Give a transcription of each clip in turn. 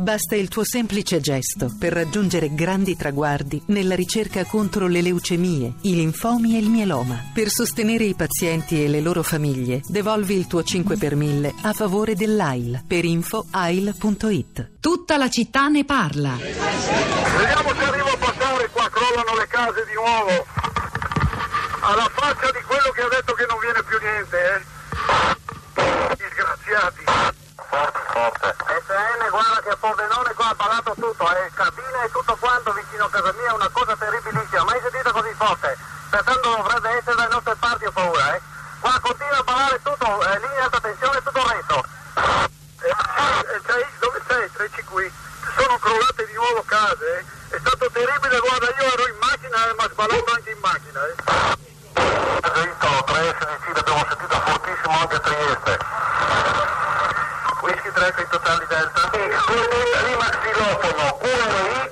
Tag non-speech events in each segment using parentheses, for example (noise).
Basta il tuo semplice gesto per raggiungere grandi traguardi nella ricerca contro le leucemie, i linfomi e il mieloma. Per sostenere i pazienti e le loro famiglie, devolvi il tuo 5 per 1000 a favore dell'AIL. Per info AIL.it. Tutta la città ne parla. Vediamo se arrivo a passare, qua crollano le case di nuovo. Alla faccia di quello che ha detto che non viene più niente, eh. Disgraziati. Forte, forte. SN, guarda che a Pordenone ballato tutto, eh. Cabina e tutto quanto vicino a casa mia, una cosa terribilissima. Mai sentito così forte. Pertanto dovrebbe essere dalle nostre parti, ho paura, eh. Qua continua a ballare tutto, eh, linea alta tensione e tutto il resto. Eh, eh, sei, dove sei? Treci qui. Sono crollate di nuovo case, eh. È stato terribile, guarda, io ero in macchina e mi ha sballato anche in macchina, eh. Visto, 3 SNC l'abbiamo sentito fortissimo anche a Trieste. 23 con totali delta. E con il rimaxilofono 1X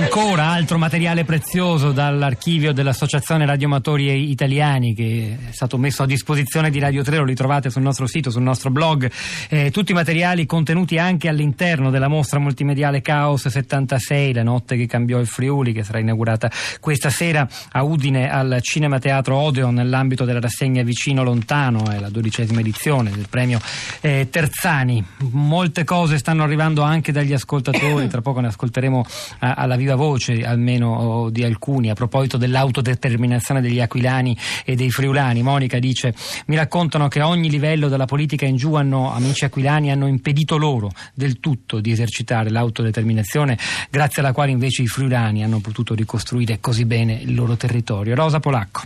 Ancora altro materiale prezioso dall'archivio dell'Associazione Radioamatori Italiani che è stato messo a disposizione di Radio 3, lo ritrovate sul nostro sito, sul nostro blog, eh, tutti i materiali contenuti anche all'interno della mostra multimediale Caos 76, la notte che cambiò il Friuli, che sarà inaugurata questa sera a Udine al Cinema Teatro Odeon nell'ambito della rassegna Vicino Lontano, è la dodicesima edizione del premio eh, Terzani. Molte cose stanno arrivando anche dagli ascoltatori, tra poco ne ascolteremo alla viva voce almeno di alcuni a proposito dell'autodeterminazione degli aquilani e dei friulani. Monica dice mi raccontano che a ogni livello della politica in giù hanno, amici aquilani hanno impedito loro del tutto di esercitare l'autodeterminazione grazie alla quale invece i friulani hanno potuto ricostruire così bene il loro territorio. Rosa Polacco.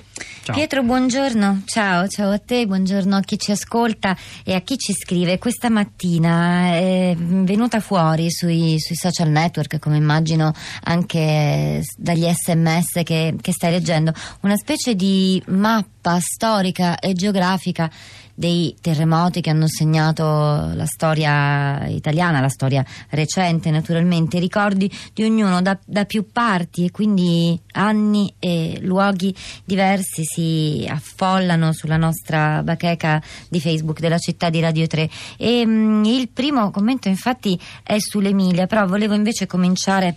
Pietro, buongiorno, ciao, ciao a te, buongiorno a chi ci ascolta e a chi ci scrive. Questa mattina è venuta fuori sui, sui social network, come immagino anche dagli sms che, che stai leggendo, una specie di mappa storica e geografica dei terremoti che hanno segnato la storia italiana, la storia recente naturalmente, ricordi di ognuno da, da più parti e quindi anni e luoghi diversi si affollano sulla nostra bacheca di Facebook della città di Radio 3 e mm, il primo commento infatti è sull'Emilia, però volevo invece cominciare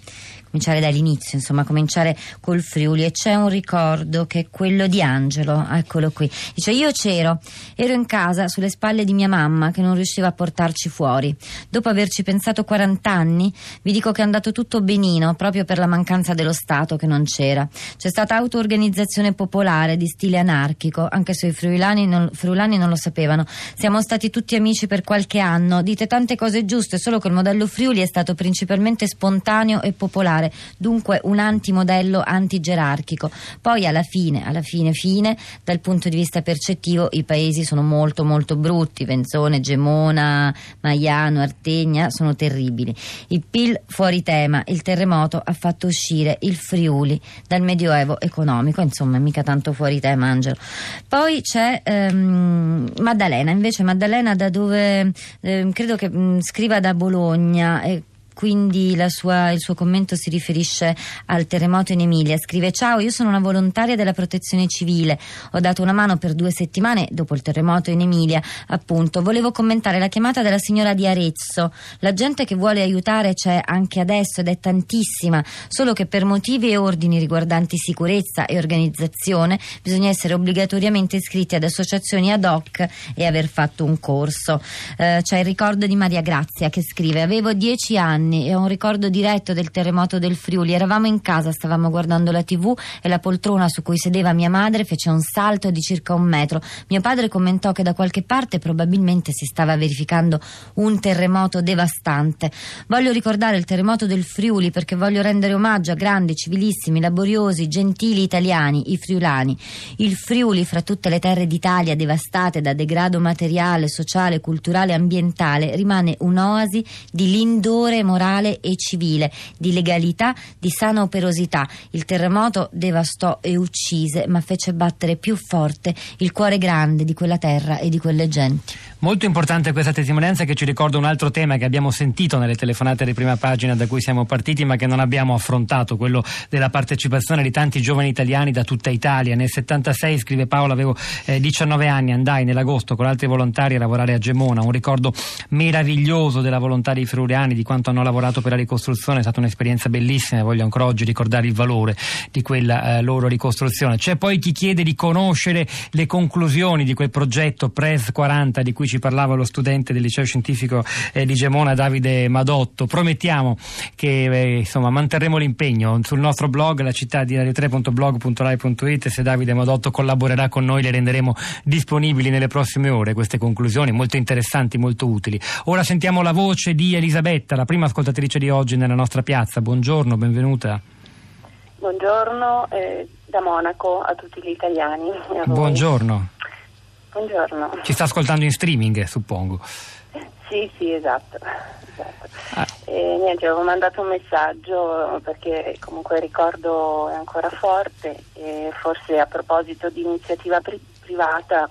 cominciare dall'inizio, insomma, cominciare col Friuli e c'è un ricordo che è quello di Angelo, eccolo qui. Dice io c'ero, ero in casa sulle spalle di mia mamma che non riusciva a portarci fuori. Dopo averci pensato 40 anni, vi dico che è andato tutto benino, proprio per la mancanza dello Stato che non c'era. C'è stata auto-organizzazione popolare di stile anarchico, anche se i friulani non, friulani non lo sapevano. Siamo stati tutti amici per qualche anno, dite tante cose giuste, solo che il modello Friuli è stato principalmente spontaneo e popolare dunque un antimodello antigerarchico. Poi alla fine, alla fine, fine, dal punto di vista percettivo i paesi sono molto molto brutti, Venzone, Gemona, Maiano, Artegna sono terribili. Il PIL fuori tema, il terremoto ha fatto uscire il Friuli dal medioevo economico, insomma mica tanto fuori tema Angelo. Poi c'è ehm, Maddalena, invece Maddalena da dove ehm, credo che mh, scriva da Bologna. E, quindi sua, il suo commento si riferisce al terremoto in Emilia. Scrive: Ciao, io sono una volontaria della protezione civile. Ho dato una mano per due settimane dopo il terremoto in Emilia. Appunto, volevo commentare la chiamata della signora di Arezzo. La gente che vuole aiutare c'è anche adesso ed è tantissima, solo che per motivi e ordini riguardanti sicurezza e organizzazione bisogna essere obbligatoriamente iscritti ad associazioni ad hoc e aver fatto un corso. Eh, c'è il ricordo di Maria Grazia che scrive: Avevo dieci anni anni e ho un ricordo diretto del terremoto del Friuli. Eravamo in casa, stavamo guardando la tv e la poltrona su cui sedeva mia madre fece un salto di circa un metro. Mio padre commentò che da qualche parte probabilmente si stava verificando un terremoto devastante. Voglio ricordare il terremoto del Friuli perché voglio rendere omaggio a grandi, civilissimi, laboriosi, gentili italiani, i friulani. Il Friuli, fra tutte le terre d'Italia devastate da degrado materiale, sociale, culturale e ambientale, rimane un'oasi di lindore morale e civile, di legalità, di sana operosità. Il terremoto devastò e uccise, ma fece battere più forte il cuore grande di quella terra e di quelle genti. Molto importante questa testimonianza che ci ricorda un altro tema che abbiamo sentito nelle telefonate di prima pagina da cui siamo partiti ma che non abbiamo affrontato, quello della partecipazione di tanti giovani italiani da tutta Italia. Nel 76, scrive Paolo, avevo eh, 19 anni, andai nell'agosto con altri volontari a lavorare a Gemona, un ricordo meraviglioso della volontà dei friuliani, di quanto hanno lavorato per la ricostruzione, è stata un'esperienza bellissima e voglio ancora oggi ricordare il valore di quella eh, loro ricostruzione. C'è poi chi chiede di conoscere le conclusioni di quel progetto PRES 40 di cui cui ci parlava lo studente del liceo scientifico eh, di Gemona Davide Madotto. Promettiamo che eh, insomma, manterremo l'impegno sul nostro blog, la città di radio3.blog.rai.it. Se Davide Madotto collaborerà con noi, le renderemo disponibili nelle prossime ore queste conclusioni molto interessanti, molto utili. Ora sentiamo la voce di Elisabetta, la prima ascoltatrice di oggi nella nostra piazza. Buongiorno, benvenuta. Buongiorno eh, da Monaco a tutti gli italiani. Buongiorno. Buongiorno. Ci sta ascoltando in streaming, suppongo. Sì, sì, esatto. esatto. Ah. E, niente, avevo mandato un messaggio perché comunque il ricordo è ancora forte e forse a proposito di iniziativa pri- privata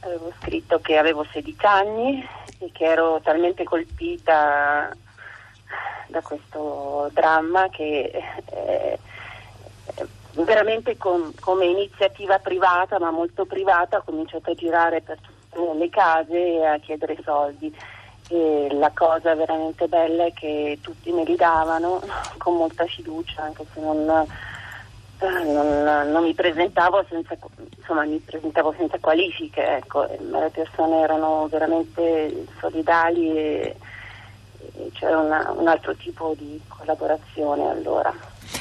avevo scritto che avevo 16 anni e che ero talmente colpita da questo dramma che eh, veramente con, come iniziativa privata, ma molto privata, ho cominciato a girare per tutte le case e a chiedere soldi. E la cosa veramente bella è che tutti me li davano (laughs) con molta fiducia, anche se non, eh, non, non mi, presentavo senza, insomma, mi presentavo senza qualifiche, ecco. le persone erano veramente solidali e, e c'era una, un altro tipo di collaborazione allora.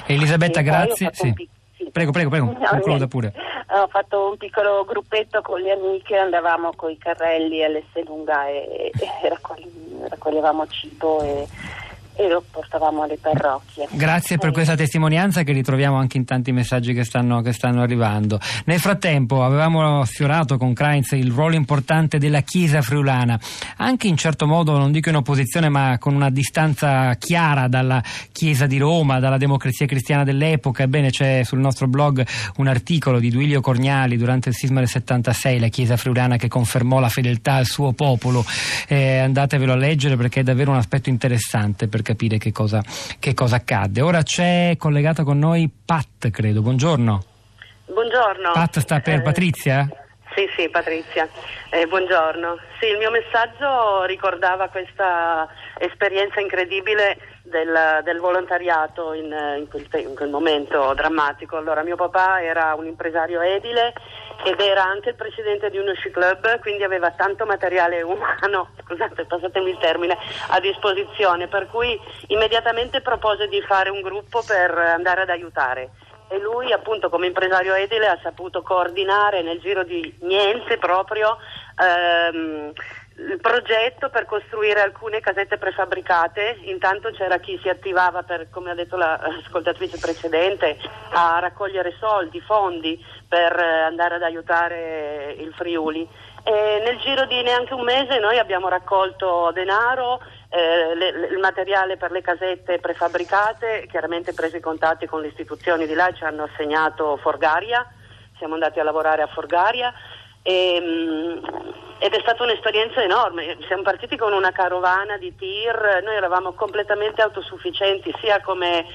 Elisabetta, grazie. Sì. Prego, prego, prego, concluda pure. Ho fatto un piccolo gruppetto con le amiche, andavamo con i carrelli all'Esselunga e, e raccoglievamo cibo e e lo portavamo alle parrocchie. Grazie per questa testimonianza che ritroviamo anche in tanti messaggi che stanno, che stanno arrivando. Nel frattempo avevamo sfiorato con Kreins il ruolo importante della Chiesa friulana, anche in certo modo, non dico in opposizione, ma con una distanza chiara dalla Chiesa di Roma, dalla democrazia cristiana dell'epoca. Ebbene, c'è sul nostro blog un articolo di Duilio Corniali durante il sisma del 76, la Chiesa friulana che confermò la fedeltà al suo popolo. Eh, andatevelo a leggere perché è davvero un aspetto interessante capire che cosa, che cosa accadde. Ora c'è collegata con noi Pat, credo. Buongiorno. Buongiorno. Pat sta per eh, Patrizia? Sì, sì, Patrizia. Eh, buongiorno. Sì, il mio messaggio ricordava questa esperienza incredibile del, del volontariato in, in, quel te- in, quel momento drammatico. Allora, mio papà era un impresario edile ed era anche il presidente di uno sci club, quindi aveva tanto materiale umano, (laughs) scusate, passatemi il termine, a disposizione, per cui immediatamente propose di fare un gruppo per andare ad aiutare e lui appunto come impresario edile ha saputo coordinare nel giro di niente proprio ehm, il progetto per costruire alcune casette prefabbricate, intanto c'era chi si attivava per, come ha detto l'ascoltatrice precedente, a raccogliere soldi, fondi per eh, andare ad aiutare il Friuli. E nel giro di neanche un mese noi abbiamo raccolto denaro, eh, le, le, il materiale per le casette prefabbricate, chiaramente presi contatti con le istituzioni di là, ci hanno assegnato Forgaria, siamo andati a lavorare a Forgaria e, ehm, ed è stata un'esperienza enorme. Siamo partiti con una carovana di tir, noi eravamo completamente autosufficienti sia come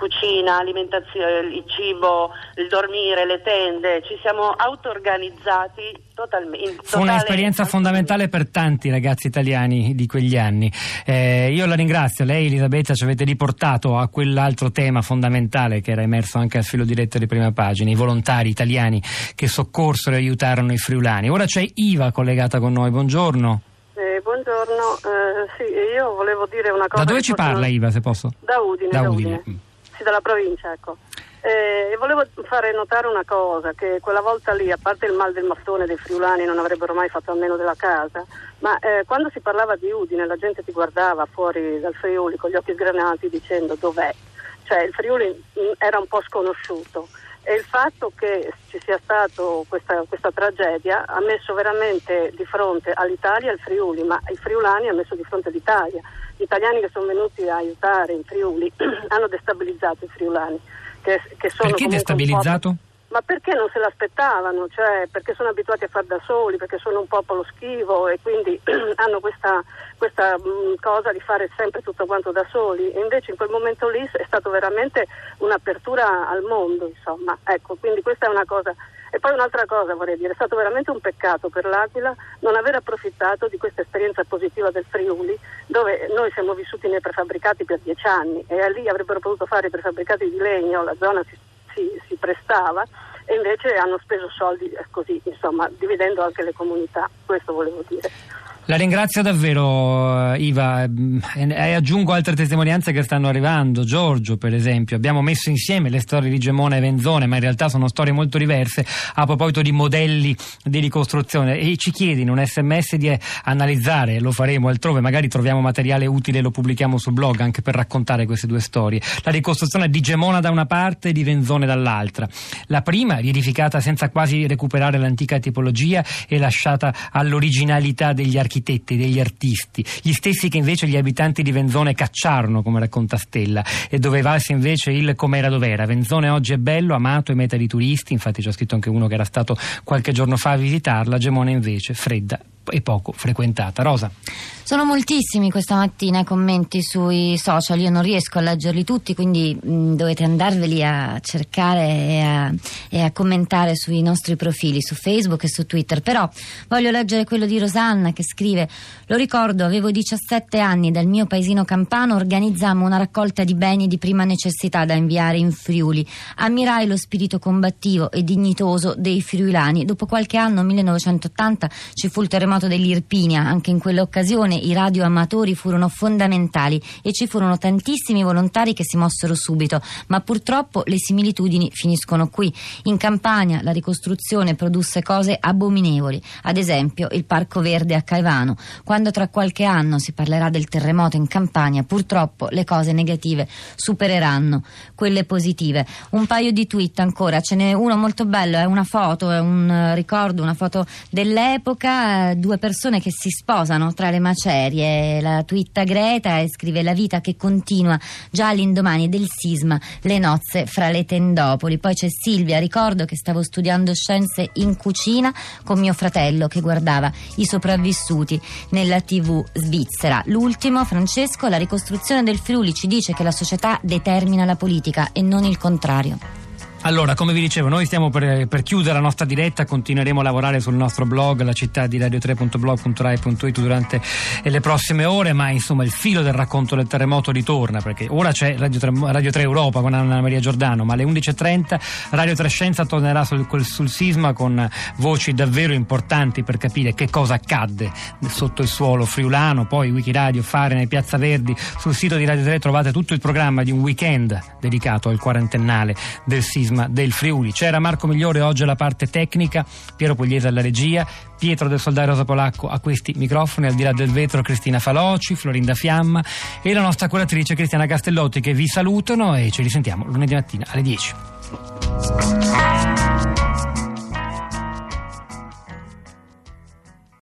cucina, alimentazione, il cibo, il dormire, le tende, ci siamo auto-organizzati totalmente. Fu un'esperienza fondamentale per tanti ragazzi italiani di quegli anni. Eh, io la ringrazio, lei Elisabetta ci avete riportato a quell'altro tema fondamentale che era emerso anche al filo diretto di prima pagina, i volontari italiani che soccorsero e aiutarono i friulani. Ora c'è Iva collegata con noi, buongiorno. Eh, buongiorno, eh, sì, io volevo dire una cosa. Da dove ci parla non... Iva, se posso? Da Udine. Da, da Udine. Sì, dalla provincia, ecco. Eh, volevo fare notare una cosa, che quella volta lì, a parte il mal del mattone dei friulani, non avrebbero mai fatto a meno della casa, ma eh, quando si parlava di Udine la gente ti guardava fuori dal Friuli con gli occhi sgranati dicendo dov'è. Cioè il Friuli mm, era un po' sconosciuto e il fatto che ci sia stata questa, questa, tragedia ha messo veramente di fronte all'Italia il Friuli, ma i friulani ha messo di fronte l'Italia. Gli italiani che sono venuti a aiutare i Friuli (clears throat) hanno destabilizzato i friulani. Che, che Perché destabilizzato? Ma perché non se l'aspettavano? Cioè, perché sono abituati a far da soli, perché sono un popolo schivo e quindi (clears throat) hanno questa, questa mh, mm, cosa di fare sempre tutto quanto da soli. E invece in quel momento lì è stato veramente un'apertura al mondo, insomma. Ecco, quindi questa è una cosa. E poi un'altra cosa vorrei dire, è stato veramente un peccato per l'Aquila non aver approfittato di questa esperienza positiva del Friuli, dove noi siamo vissuti nei prefabbricati per dieci anni e lì avrebbero potuto fare i prefabbricati di legno, la zona si si, si prestava e invece hanno speso soldi eh, così, insomma, dividendo anche le comunità, questo volevo dire. La ringrazio davvero eh, Iva e aggiungo altre testimonianze che stanno arrivando. Giorgio per esempio, abbiamo messo insieme le storie di Gemona e Venzone ma in realtà sono storie molto diverse a proposito di modelli di ricostruzione e ci chiede in un sms di analizzare, lo faremo altrove, magari troviamo materiale utile e lo pubblichiamo sul blog anche per raccontare queste due storie. La ricostruzione di Gemona da una parte e di Venzone dall'altra. La prima riedificata senza quasi recuperare l'antica tipologia e lasciata all'originalità degli architetti architetti, degli artisti, gli stessi che invece gli abitanti di Venzone cacciarono, come racconta Stella, e dove valse invece il com'era dov'era. Venzone oggi è bello, amato e meta di turisti, infatti c'è scritto anche uno che era stato qualche giorno fa a visitarla, Gemone invece fredda e poco frequentata. Rosa. Sono moltissimi questa mattina i commenti sui social, io non riesco a leggerli tutti, quindi mh, dovete andarveli a cercare e a, e a, commentare sui nostri profili su Facebook e su Twitter. Però voglio leggere quello di Rosanna che scrive: Lo ricordo, avevo 17 anni, dal mio paesino campano organizzammo una raccolta di beni di prima necessità da inviare in Friuli. Ammirai lo spirito combattivo e dignitoso dei friulani. Dopo qualche anno, 1980, ci fu il terremoto dell'Irpinia, anche in quell'occasione i radioamatori furono fondamentali e ci furono tantissimi volontari che si mossero subito, ma purtroppo le similitudini finiscono qui. In Campania la ricostruzione produsse cose abominevoli, ad esempio il Parco Verde a Caivano. Quando tra qualche anno si parlerà del terremoto in Campania, purtroppo le cose negative supereranno quelle positive. Un paio di tweet ancora, ce n'è uno molto bello, è una foto, è un ricordo, una foto dell'epoca, due persone che si sposano tra le macerie. La twitta Greta e scrive la vita che continua già all'indomani del sisma, le nozze fra le tendopoli. Poi c'è Silvia, ricordo che stavo studiando scienze in cucina con mio fratello che guardava i sopravvissuti nella tv svizzera. L'ultimo, Francesco, la ricostruzione del Friuli ci dice che la società determina la politica e non il contrario. Allora, come vi dicevo, noi stiamo per, per, chiudere la nostra diretta, continueremo a lavorare sul nostro blog, la città di radio3.blog.rai.it durante le prossime ore, ma insomma il filo del racconto del terremoto ritorna, perché ora c'è Radio 3, Radio 3 Europa con Anna Maria Giordano, ma alle 11.30 Radio 3 Scienza tornerà sul, sul sisma con voci davvero importanti per capire che cosa accadde sotto il suolo friulano, poi Wikiradio, Fahrenheit, Piazza Verdi, sul sito di Radio 3 trovate tutto il programma di un weekend dedicato al quarantennale del sisma sisma del Friuli. C'era Marco Migliore oggi alla parte tecnica, Piero Pugliese alla regia, Pietro del Soldai Rosa Polacco a questi microfoni, al di là del vetro Cristina Faloci, Florinda Fiamma e la nostra curatrice Cristiana Castellotti che vi salutano e ci risentiamo lunedì mattina alle 10.